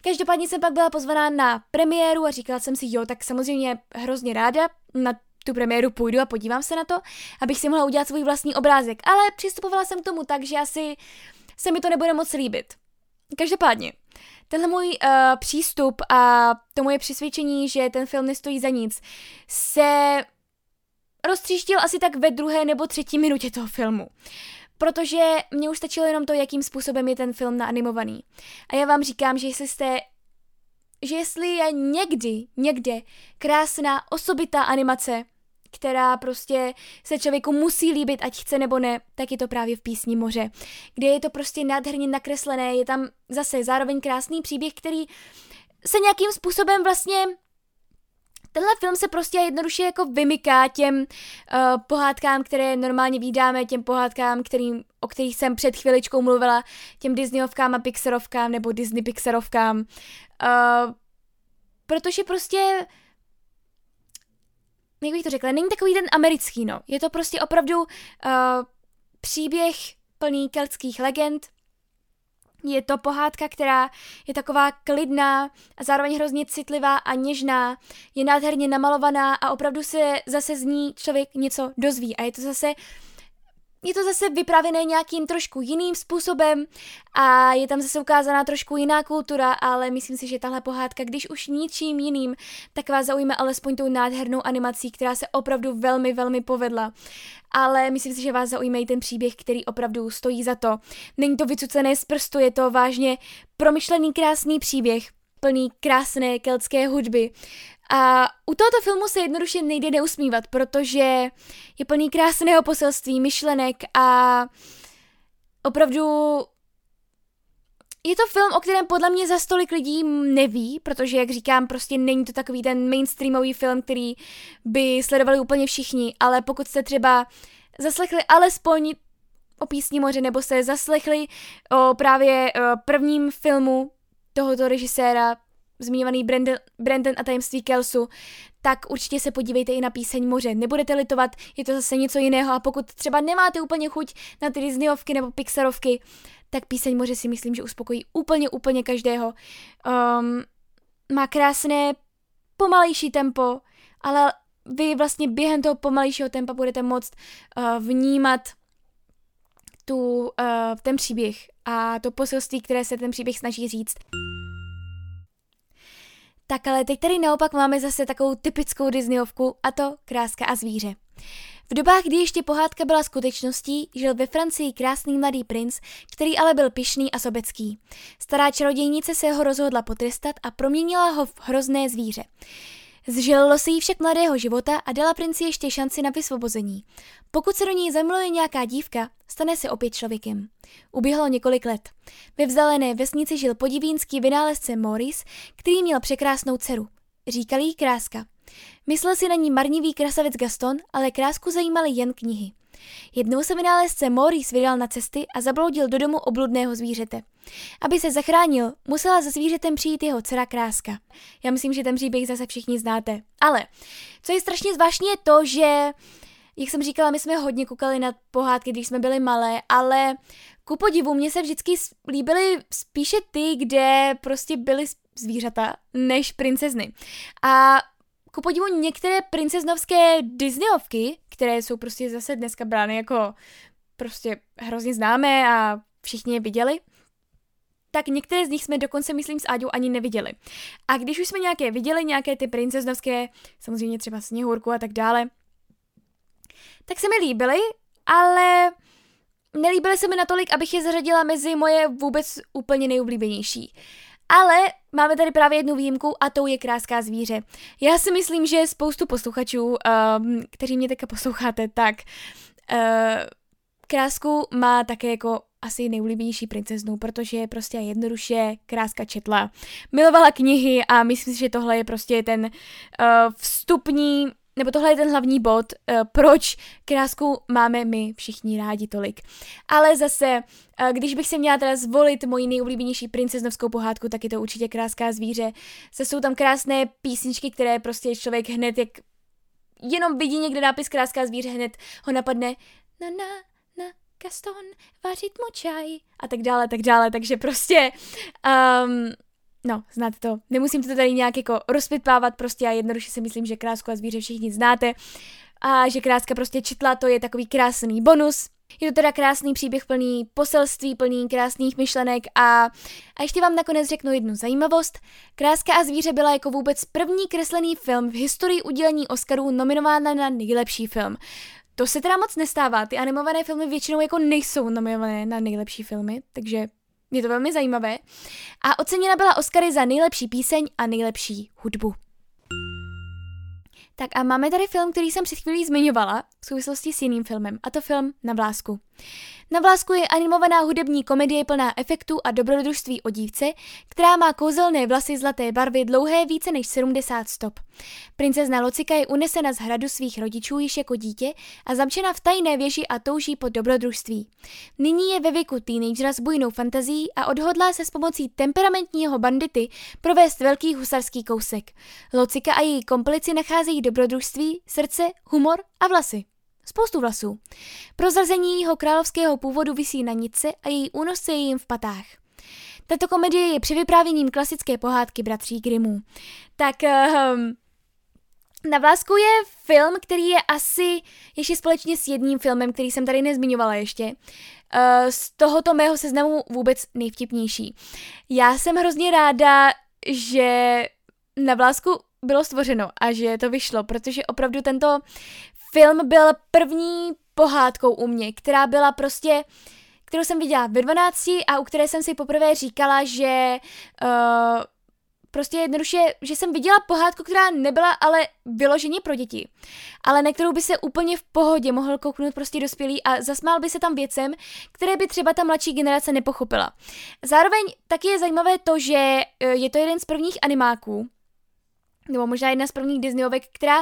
Každopádně jsem pak byla pozvaná na premiéru a říkala jsem si, jo, tak samozřejmě hrozně ráda na tu premiéru půjdu a podívám se na to, abych si mohla udělat svůj vlastní obrázek. Ale přistupovala jsem k tomu tak, že asi se mi to nebude moc líbit. Každopádně, tenhle můj uh, přístup a to moje přesvědčení, že ten film nestojí za nic, se roztříštil asi tak ve druhé nebo třetí minutě toho filmu. Protože mě už stačilo jenom to, jakým způsobem je ten film naanimovaný. A já vám říkám, že jestli jste že jestli je někdy, někde krásná, osobitá animace, která prostě se člověku musí líbit, ať chce nebo ne, tak je to právě v písni Moře, kde je to prostě nádherně nakreslené, je tam zase zároveň krásný příběh, který se nějakým způsobem vlastně tenhle film se prostě jednoduše jako vymyká těm uh, pohádkám, které normálně vídáme, těm pohádkám, kterým, o kterých jsem před chviličkou mluvila, těm Disneyovkám a Pixarovkám nebo Disney Pixarovkám. Uh, protože prostě jak bych to řekla, není takový ten americký, no. Je to prostě opravdu uh, příběh plný keltských legend, je to pohádka, která je taková klidná a zároveň hrozně citlivá a něžná, je nádherně namalovaná a opravdu se zase z ní člověk něco dozví. A je to zase je to zase vyprávěné nějakým trošku jiným způsobem a je tam zase ukázaná trošku jiná kultura, ale myslím si, že tahle pohádka, když už ničím jiným, tak vás zaujme alespoň tou nádhernou animací, která se opravdu velmi, velmi povedla. Ale myslím si, že vás zaujme i ten příběh, který opravdu stojí za to. Není to vycucené z prstu, je to vážně promyšlený krásný příběh, plný krásné keltské hudby a u tohoto filmu se jednoduše nejde neusmívat, protože je plný krásného poselství, myšlenek a opravdu je to film, o kterém podle mě za stolik lidí neví, protože, jak říkám, prostě není to takový ten mainstreamový film, který by sledovali úplně všichni, ale pokud jste třeba zaslechli alespoň o písni moře, nebo jste zaslechli o právě o prvním filmu tohoto režiséra, zmiňovaný Brandon, Brandon a tajemství Kelsu, tak určitě se podívejte i na píseň Moře. Nebudete litovat, je to zase něco jiného a pokud třeba nemáte úplně chuť na ty Disneyovky nebo Pixarovky, tak píseň Moře si myslím, že uspokojí úplně, úplně každého. Um, má krásné, pomalejší tempo, ale vy vlastně během toho pomalejšího tempa budete moct uh, vnímat tu, uh, ten příběh a to poselství, které se ten příběh snaží říct. Tak ale teď tady naopak máme zase takovou typickou Disneyovku a to Kráska a zvíře. V dobách, kdy ještě pohádka byla skutečností, žil ve Francii krásný mladý princ, který ale byl pišný a sobecký. Stará čarodějnice se ho rozhodla potrestat a proměnila ho v hrozné zvíře. Zželilo se jí však mladého života a dala princi ještě šanci na vysvobození. Pokud se do něj zamiluje nějaká dívka, stane se opět člověkem. Uběhlo několik let. Ve vzdálené vesnici žil podivínský vynálezce Morris, který měl překrásnou dceru. Říkali jí Kráska. Myslel si na ní marnivý krasavec Gaston, ale Krásku zajímaly jen knihy. Jednou se vynálezce Maurice vydal na cesty a zabloudil do domu obludného zvířete. Aby se zachránil, musela za zvířetem přijít jeho dcera Kráska. Já myslím, že ten příběh zase všichni znáte. Ale, co je strašně zvláštní je to, že jak jsem říkala, my jsme hodně koukali na pohádky, když jsme byli malé, ale ku podivu mě se vždycky líbily spíše ty, kde prostě byly zvířata, než princezny. A ku podivu některé princeznovské Disneyovky, které jsou prostě zase dneska brány jako prostě hrozně známé a všichni je viděli, tak některé z nich jsme dokonce, myslím, s Áďou ani neviděli. A když už jsme nějaké viděli, nějaké ty princeznovské, samozřejmě třeba Sněhurku a tak dále, tak se mi líbily, ale nelíbily se mi natolik, abych je zařadila mezi moje vůbec úplně nejoblíbenější. Ale máme tady právě jednu výjimku a tou je kráská zvíře. Já si myslím, že spoustu posluchačů, um, kteří mě teďka posloucháte, tak uh, krásku má také jako asi nejoblíbenější princeznu, protože je prostě jednoduše kráska četla. Milovala knihy a myslím si, že tohle je prostě ten uh, vstupní nebo tohle je ten hlavní bod, uh, proč krásku máme my všichni rádi tolik. Ale zase, uh, když bych si měla teda zvolit moji nejoblíbenější princeznovskou pohádku, tak je to určitě Kráská zvíře. Zase jsou tam krásné písničky, které prostě člověk hned, jak jenom vidí někde nápis Kráská zvíře, hned ho napadne na na na Gaston, vařit mu čaj a tak dále, tak dále, takže prostě um, No, znáte to. Nemusím to tady nějak jako rozpitvávat, prostě já jednoduše si myslím, že krásku a zvíře všichni znáte a že kráska prostě četla, to je takový krásný bonus. Je to teda krásný příběh plný poselství, plný krásných myšlenek a, a ještě vám nakonec řeknu jednu zajímavost. Kráska a zvíře byla jako vůbec první kreslený film v historii udělení Oscarů nominována na nejlepší film. To se teda moc nestává, ty animované filmy většinou jako nejsou nominované na nejlepší filmy, takže je to velmi zajímavé. A oceněna byla Oscary za nejlepší píseň a nejlepší hudbu. Tak a máme tady film, který jsem před chvílí zmiňovala v souvislosti s jiným filmem, a to film Na vlásku. Na vlásku je animovaná hudební komedie plná efektů a dobrodružství o dívce, která má kouzelné vlasy zlaté barvy dlouhé více než 70 stop. Princezna Locika je unesena z hradu svých rodičů již jako dítě a zamčena v tajné věži a touží po dobrodružství. Nyní je ve věku teenagera s bujnou fantazí a odhodlá se s pomocí temperamentního bandity provést velký husarský kousek. Locika a její komplici nacházejí dobrodružství, srdce, humor a vlasy. Spoustu vlasů. Prozrazení jeho královského původu visí na nice a její únosce je jim v patách. Tato komedie je převyprávěním klasické pohádky bratří Grimmů. Tak um, na vlásku je film, který je asi ještě společně s jedním filmem, který jsem tady nezmiňovala ještě. Uh, z tohoto mého seznamu vůbec nejvtipnější. Já jsem hrozně ráda, že na vlásku bylo stvořeno a že to vyšlo, protože opravdu tento film byl první pohádkou u mě, která byla prostě, kterou jsem viděla ve 12 a u které jsem si poprvé říkala, že uh, prostě jednoduše, že jsem viděla pohádku, která nebyla ale vyloženě pro děti, ale na kterou by se úplně v pohodě mohl kouknout prostě dospělý a zasmál by se tam věcem, které by třeba ta mladší generace nepochopila. Zároveň taky je zajímavé to, že eh, je to jeden z prvních animáků, nebo možná jedna z prvních Disneyovek, která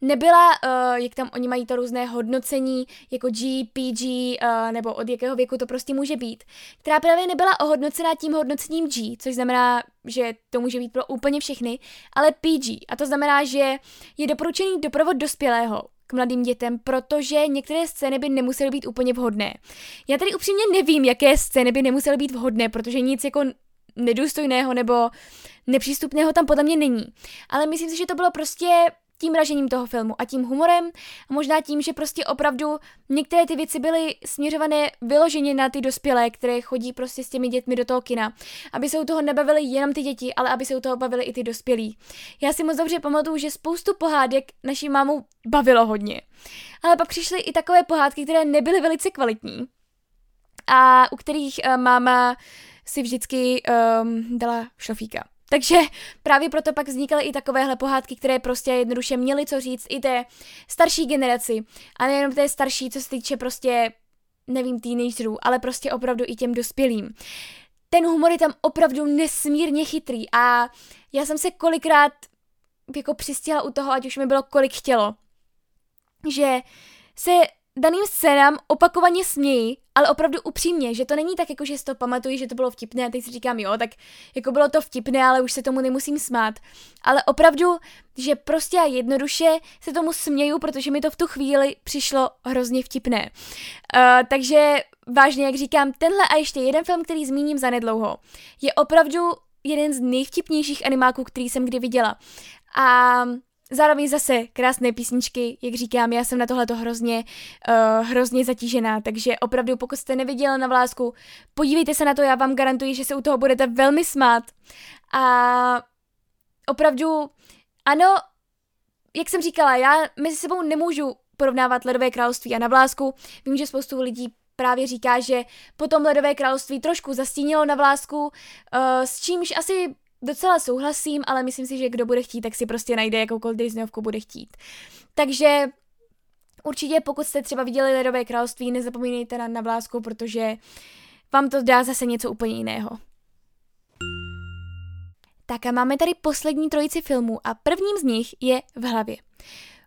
nebyla, uh, jak tam oni mají to různé hodnocení, jako G, PG, uh, nebo od jakého věku to prostě může být, která právě nebyla ohodnocená tím hodnocením G, což znamená, že to může být pro úplně všechny, ale PG. A to znamená, že je doporučený doprovod dospělého, k mladým dětem, protože některé scény by nemusely být úplně vhodné. Já tady upřímně nevím, jaké scény by nemusely být vhodné, protože nic jako nedůstojného nebo nepřístupného tam podle mě není. Ale myslím si, že to bylo prostě tím ražením toho filmu a tím humorem a možná tím, že prostě opravdu některé ty věci byly směřované vyloženě na ty dospělé, které chodí prostě s těmi dětmi do toho kina, aby se u toho nebavili jenom ty děti, ale aby se u toho bavili i ty dospělí. Já si moc dobře pamatuju, že spoustu pohádek naší mámu bavilo hodně. Ale pak přišly i takové pohádky, které nebyly velice kvalitní a u kterých uh, máma si vždycky um, dala šlofíka. Takže právě proto pak vznikaly i takovéhle pohádky, které prostě jednoduše měly co říct i té starší generaci. A nejenom té starší, co se týče prostě, nevím, teenagerů, ale prostě opravdu i těm dospělým. Ten humor je tam opravdu nesmírně chytrý a já jsem se kolikrát jako přistihla u toho, ať už mi bylo kolik chtělo, že se daným scénám opakovaně směji, ale opravdu upřímně, že to není tak, jako že si to pamatuju, že to bylo vtipné a teď si říkám, jo, tak jako bylo to vtipné, ale už se tomu nemusím smát. Ale opravdu, že prostě a jednoduše se tomu směju, protože mi to v tu chvíli přišlo hrozně vtipné. Uh, takže vážně, jak říkám, tenhle a ještě jeden film, který zmíním za nedlouho, je opravdu jeden z nejvtipnějších animáků, který jsem kdy viděla. A Zároveň zase krásné písničky, jak říkám, já jsem na tohle hrozně, uh, hrozně zatížená, takže opravdu pokud jste neviděla na vlásku, podívejte se na to, já vám garantuji, že se u toho budete velmi smát. A opravdu, ano, jak jsem říkala, já mezi sebou nemůžu porovnávat Ledové království a na vlásku. Vím, že spoustu lidí právě říká, že potom Ledové království trošku zastínilo na vlásku, uh, s čímž asi docela souhlasím, ale myslím si, že kdo bude chtít, tak si prostě najde jakoukoliv Disneyovku bude chtít. Takže určitě pokud jste třeba viděli Ledové království, nezapomínejte na, na vlásku, protože vám to dá zase něco úplně jiného. Tak a máme tady poslední trojici filmů a prvním z nich je v hlavě.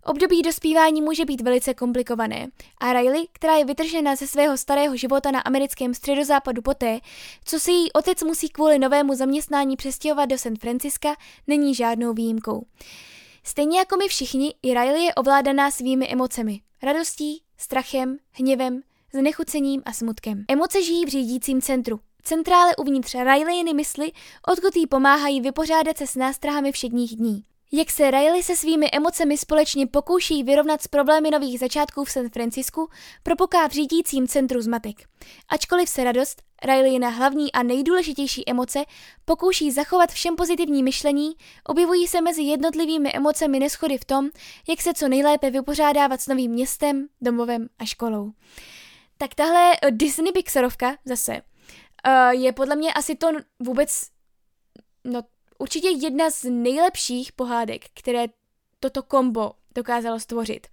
Období dospívání může být velice komplikované a Riley, která je vytržena ze svého starého života na americkém středozápadu poté, co se její otec musí kvůli novému zaměstnání přestěhovat do San Franciska, není žádnou výjimkou. Stejně jako my všichni, i Riley je ovládaná svými emocemi. Radostí, strachem, hněvem, znechucením a smutkem. Emoce žijí v řídícím centru. Centrále uvnitř Rileyiny mysli, odkud jí pomáhají vypořádat se s nástrahami všedních dní. Jak se Riley se svými emocemi společně pokouší vyrovnat s problémy nových začátků v San Francisku, propoká v řídícím centru zmatek. Ačkoliv se radost, Riley na hlavní a nejdůležitější emoce, pokouší zachovat všem pozitivní myšlení, objevují se mezi jednotlivými emocemi neschody v tom, jak se co nejlépe vypořádávat s novým městem, domovem a školou. Tak tahle eh, Disney Pixarovka zase uh, je podle mě asi to vůbec no určitě jedna z nejlepších pohádek, které toto kombo dokázalo stvořit.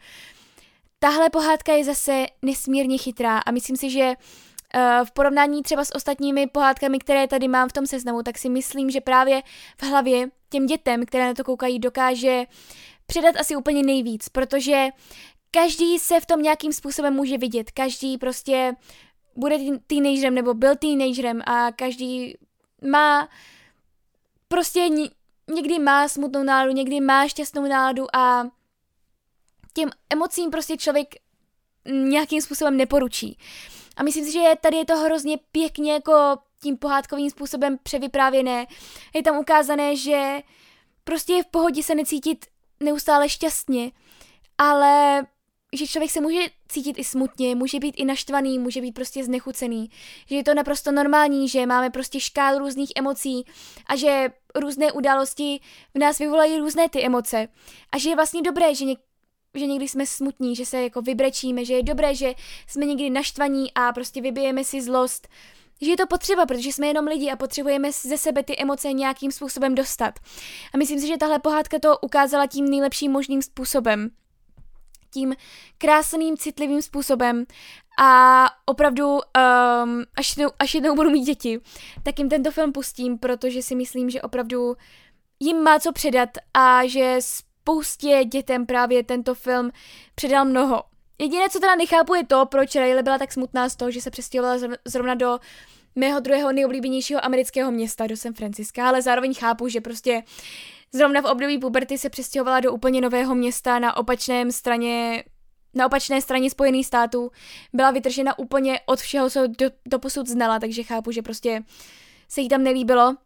Tahle pohádka je zase nesmírně chytrá a myslím si, že uh, v porovnání třeba s ostatními pohádkami, které tady mám v tom seznamu, tak si myslím, že právě v hlavě těm dětem, které na to koukají, dokáže předat asi úplně nejvíc, protože každý se v tom nějakým způsobem může vidět, každý prostě bude teenagerem nebo byl teenagerem a každý má prostě někdy má smutnou náladu, někdy má šťastnou náladu a těm emocím prostě člověk nějakým způsobem neporučí. A myslím si, že tady je to hrozně pěkně jako tím pohádkovým způsobem převyprávěné. Je tam ukázané, že prostě je v pohodě se necítit neustále šťastně, ale že člověk se může cítit i smutně, může být i naštvaný, může být prostě znechucený, že je to naprosto normální, že máme prostě škál různých emocí a že různé události v nás vyvolají různé ty emoce. A že je vlastně dobré, že, něk- že někdy jsme smutní, že se jako vybrečíme, že je dobré, že jsme někdy naštvaní a prostě vybijeme si zlost, že je to potřeba, protože jsme jenom lidi a potřebujeme ze sebe ty emoce nějakým způsobem dostat. A myslím si, že tahle pohádka to ukázala tím nejlepším možným způsobem tím krásným, citlivým způsobem a opravdu, um, až, jednou, až jednou budu mít děti, tak jim tento film pustím, protože si myslím, že opravdu jim má co předat a že spoustě dětem právě tento film předal mnoho. Jediné, co teda nechápu, je to, proč Riley byla tak smutná z toho, že se přestěhovala zrovna do mého druhého nejoblíbenějšího amerického města, do San Francisca, ale zároveň chápu, že prostě Zrovna v období puberty se přestěhovala do úplně nového města na opačném straně na opačné straně Spojených států byla vytržena úplně od všeho, co do, do posud znala, takže chápu, že prostě se jí tam nelíbilo.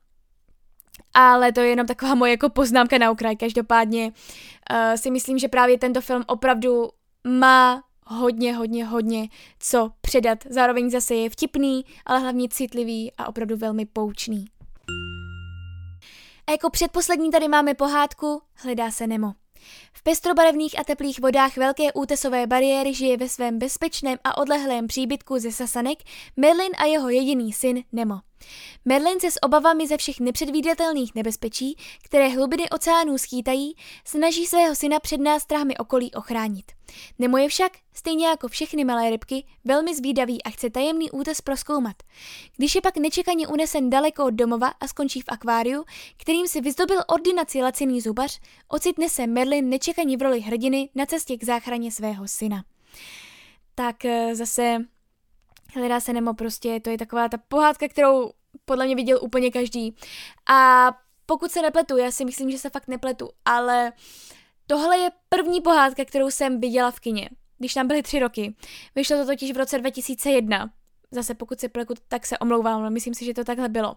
Ale to je jenom taková moje jako poznámka na okraj. Každopádně uh, si myslím, že právě tento film opravdu má hodně, hodně, hodně co předat. Zároveň zase je vtipný, ale hlavně citlivý a opravdu velmi poučný. A jako předposlední tady máme pohádku Hledá se Nemo. V pestrobarevných a teplých vodách velké útesové bariéry žije ve svém bezpečném a odlehlém příbytku ze Sasanek Merlin a jeho jediný syn Nemo. Merlin se s obavami ze všech nepředvídatelných nebezpečí, které hlubiny oceánů skýtají, snaží svého syna před nástrahami okolí ochránit. Nemo je však, stejně jako všechny malé rybky, velmi zvídavý a chce tajemný útes proskoumat. Když je pak nečekaně unesen daleko od domova a skončí v akváriu, kterým si vyzdobil ordinaci laciný zubař, ocitne se Merlin nečekaně v roli hrdiny na cestě k záchraně svého syna. Tak eh, zase hledá se Nemo prostě, to je taková ta pohádka, kterou podle mě viděl úplně každý. A pokud se nepletu, já si myslím, že se fakt nepletu, ale tohle je první pohádka, kterou jsem viděla v kině, když tam byly tři roky. Vyšlo to totiž v roce 2001. Zase pokud se pleku, tak se omlouvám, ale myslím si, že to takhle bylo.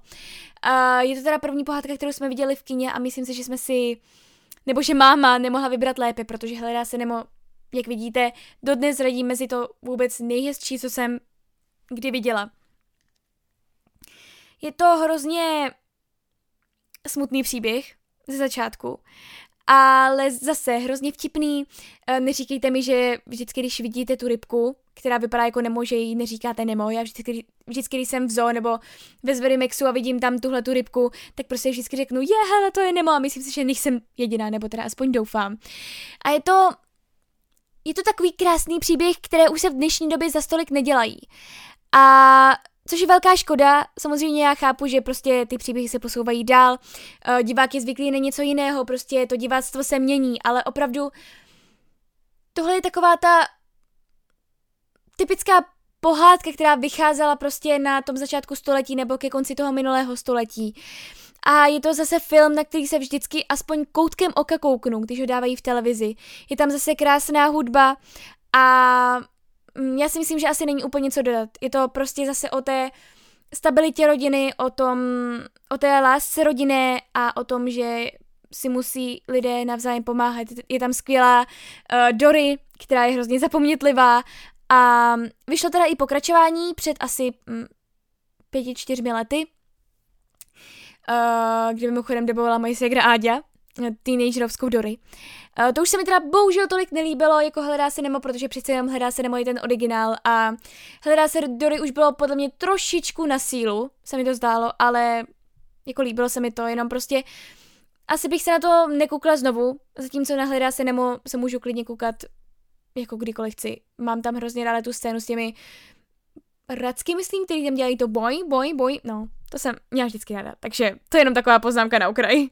A je to teda první pohádka, kterou jsme viděli v kině a myslím si, že jsme si, nebo že máma nemohla vybrat lépe, protože hledá se nemo, jak vidíte, dodnes radí mezi to vůbec nejhezčí, co jsem kdy viděla. Je to hrozně smutný příběh ze začátku, ale zase hrozně vtipný. Eh, neříkejte mi, že vždycky, když vidíte tu rybku, která vypadá jako Nemo, že jí neříkáte Nemo. Já vždycky, vždycky když jsem v zoo nebo ve Zverimexu a vidím tam tuhle tu rybku, tak prostě vždycky řeknu, je, hele, to je Nemo a myslím si, že nejsem jediná, nebo teda aspoň doufám. A je to, je to takový krásný příběh, které už se v dnešní době za stolik nedělají. A Což je velká škoda, samozřejmě já chápu, že prostě ty příběhy se posouvají dál, uh, divák je zvyklý na něco jiného, prostě to diváctvo se mění, ale opravdu tohle je taková ta typická pohádka, která vycházela prostě na tom začátku století nebo ke konci toho minulého století. A je to zase film, na který se vždycky aspoň koutkem oka kouknu, když ho dávají v televizi. Je tam zase krásná hudba a já si myslím, že asi není úplně co dodat. Je to prostě zase o té stabilitě rodiny, o tom, o té lásce rodiny a o tom, že si musí lidé navzájem pomáhat. Je tam skvělá uh, Dory, která je hrozně zapomnětlivá a vyšlo teda i pokračování před asi mm, pěti, čtyřmi lety, uh, kde mimochodem debovala moje segra Áďa, teenagerovskou Dory. Uh, to už se mi teda bohužel tolik nelíbilo, jako Hledá se Nemo, protože přece jenom Hledá se Nemo je ten originál a Hledá se Dory už bylo podle mě trošičku na sílu, se mi to zdálo, ale jako líbilo se mi to, jenom prostě asi bych se na to nekoukla znovu, zatímco na Hledá se nemo se můžu klidně koukat jako kdykoliv chci. Mám tam hrozně ráda tu scénu s těmi Racky, myslím, který tam dělají to boj, boj, boj, no, to jsem měla vždycky ráda, takže to je jenom taková poznámka na okraji.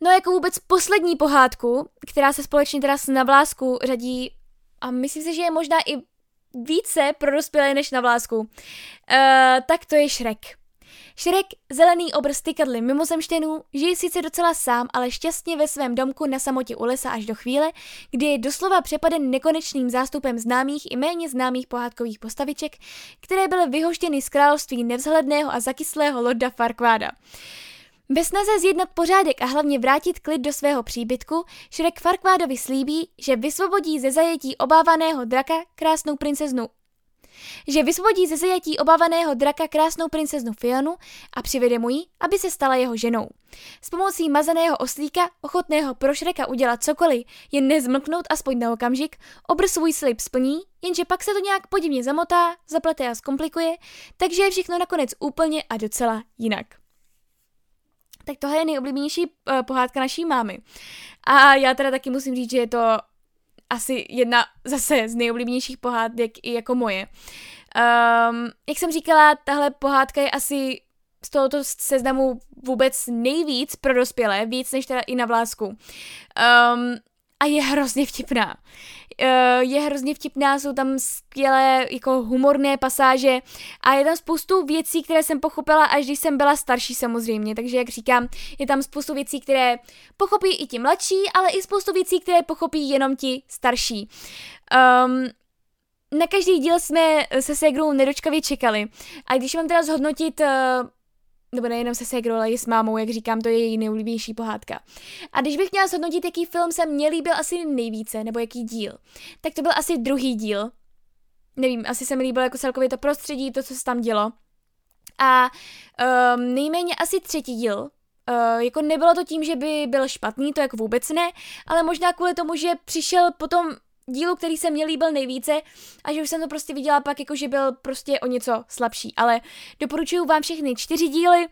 No jako vůbec poslední pohádku, která se společně teda s Navlásku řadí a myslím si, že je možná i více pro dospělé než na vlásku, uh, tak to je Šrek. Šrek, zelený obr tykadly mimozemštěnů, žije sice docela sám, ale šťastně ve svém domku na samotě u lesa až do chvíle, kdy je doslova přepaden nekonečným zástupem známých i méně známých pohádkových postaviček, které byly vyhoštěny z království nevzhledného a zakyslého lorda Farkváda. Ve snaze zjednat pořádek a hlavně vrátit klid do svého příbytku, Šrek Farkvádovi slíbí, že vysvobodí ze zajetí obávaného draka krásnou princeznu že vysvobodí ze zajetí obávaného draka krásnou princeznu Fionu a přivede mu ji, aby se stala jeho ženou. S pomocí mazaného oslíka, ochotného pro Šreka udělat cokoliv, jen nezmlknout aspoň na okamžik, obr svůj slib splní, jenže pak se to nějak podivně zamotá, zaplete a zkomplikuje, takže je všechno nakonec úplně a docela jinak tak tohle je nejoblíbenější uh, pohádka naší mámy. A já teda taky musím říct, že je to asi jedna zase z nejoblíbenějších pohádek i jako moje. Um, jak jsem říkala, tahle pohádka je asi z tohoto seznamu vůbec nejvíc pro dospělé, víc než teda i na vlásku. Um, a je hrozně vtipná. Uh, je hrozně vtipná, jsou tam skvělé jako humorné pasáže a je tam spoustu věcí, které jsem pochopila, až když jsem byla starší samozřejmě, takže jak říkám, je tam spoustu věcí, které pochopí i ti mladší, ale i spoustu věcí, které pochopí jenom ti starší. Um, na každý díl jsme se Segrou nedočkavě čekali. A když mám teda zhodnotit uh, nebo nejenom se Segrou, ale i s mámou, jak říkám, to je její nejoblíbenější pohádka. A když bych měla zhodnotit, jaký film se mě líbil asi nejvíce, nebo jaký díl, tak to byl asi druhý díl. Nevím, asi se mi líbilo jako celkově to prostředí, to, co se tam dělo. A um, nejméně asi třetí díl, Uh, jako nebylo to tím, že by byl špatný, to jako vůbec ne, ale možná kvůli tomu, že přišel potom dílu, který se mě líbil nejvíce a že už jsem to prostě viděla pak, jako že byl prostě o něco slabší. Ale doporučuji vám všechny čtyři díly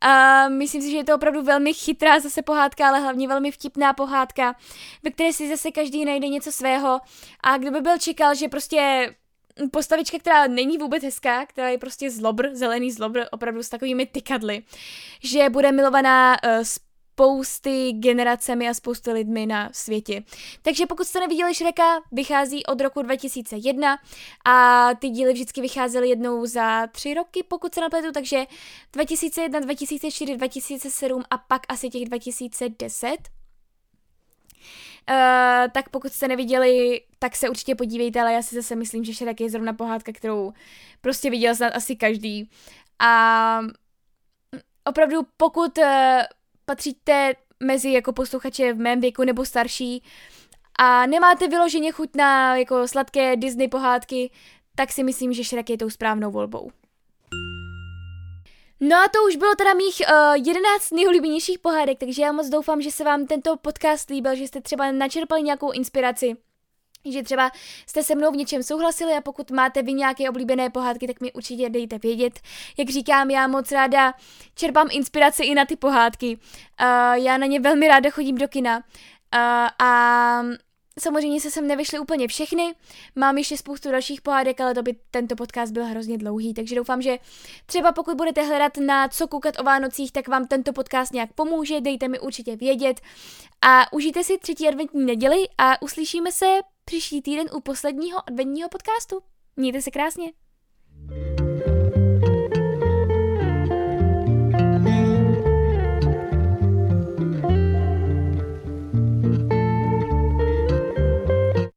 a myslím si, že je to opravdu velmi chytrá zase pohádka, ale hlavně velmi vtipná pohádka, ve které si zase každý najde něco svého a kdo by byl čekal, že prostě postavička, která není vůbec hezká, která je prostě zlobr, zelený zlobr, opravdu s takovými tykadly, že bude milovaná uh, spousty generacemi a spousty lidmi na světě. Takže pokud jste neviděli Šreka, vychází od roku 2001 a ty díly vždycky vycházely jednou za tři roky, pokud se napletu, takže 2001, 2004, 2007 a pak asi těch 2010. Uh, eh, tak pokud jste neviděli, tak se určitě podívejte, ale já si zase myslím, že Šrek je zrovna pohádka, kterou prostě viděl snad asi každý. A opravdu pokud uh, patříte mezi jako posluchače v mém věku nebo starší a nemáte vyloženě chuť na jako sladké Disney pohádky, tak si myslím, že Shrek je tou správnou volbou. No a to už bylo teda mých uh, 11 nejoblíbenějších pohádek, takže já moc doufám, že se vám tento podcast líbil, že jste třeba načerpali nějakou inspiraci že třeba jste se mnou v něčem souhlasili a pokud máte vy nějaké oblíbené pohádky, tak mi určitě dejte vědět. Jak říkám, já moc ráda čerpám inspiraci i na ty pohádky. Uh, já na ně velmi ráda chodím do kina. Uh, a Samozřejmě se sem nevyšly úplně všechny, mám ještě spoustu dalších pohádek, ale to by tento podcast byl hrozně dlouhý, takže doufám, že třeba pokud budete hledat na co koukat o Vánocích, tak vám tento podcast nějak pomůže, dejte mi určitě vědět a užijte si třetí adventní neděli a uslyšíme se příští týden u posledního adventního podcastu. Mějte se krásně! thank you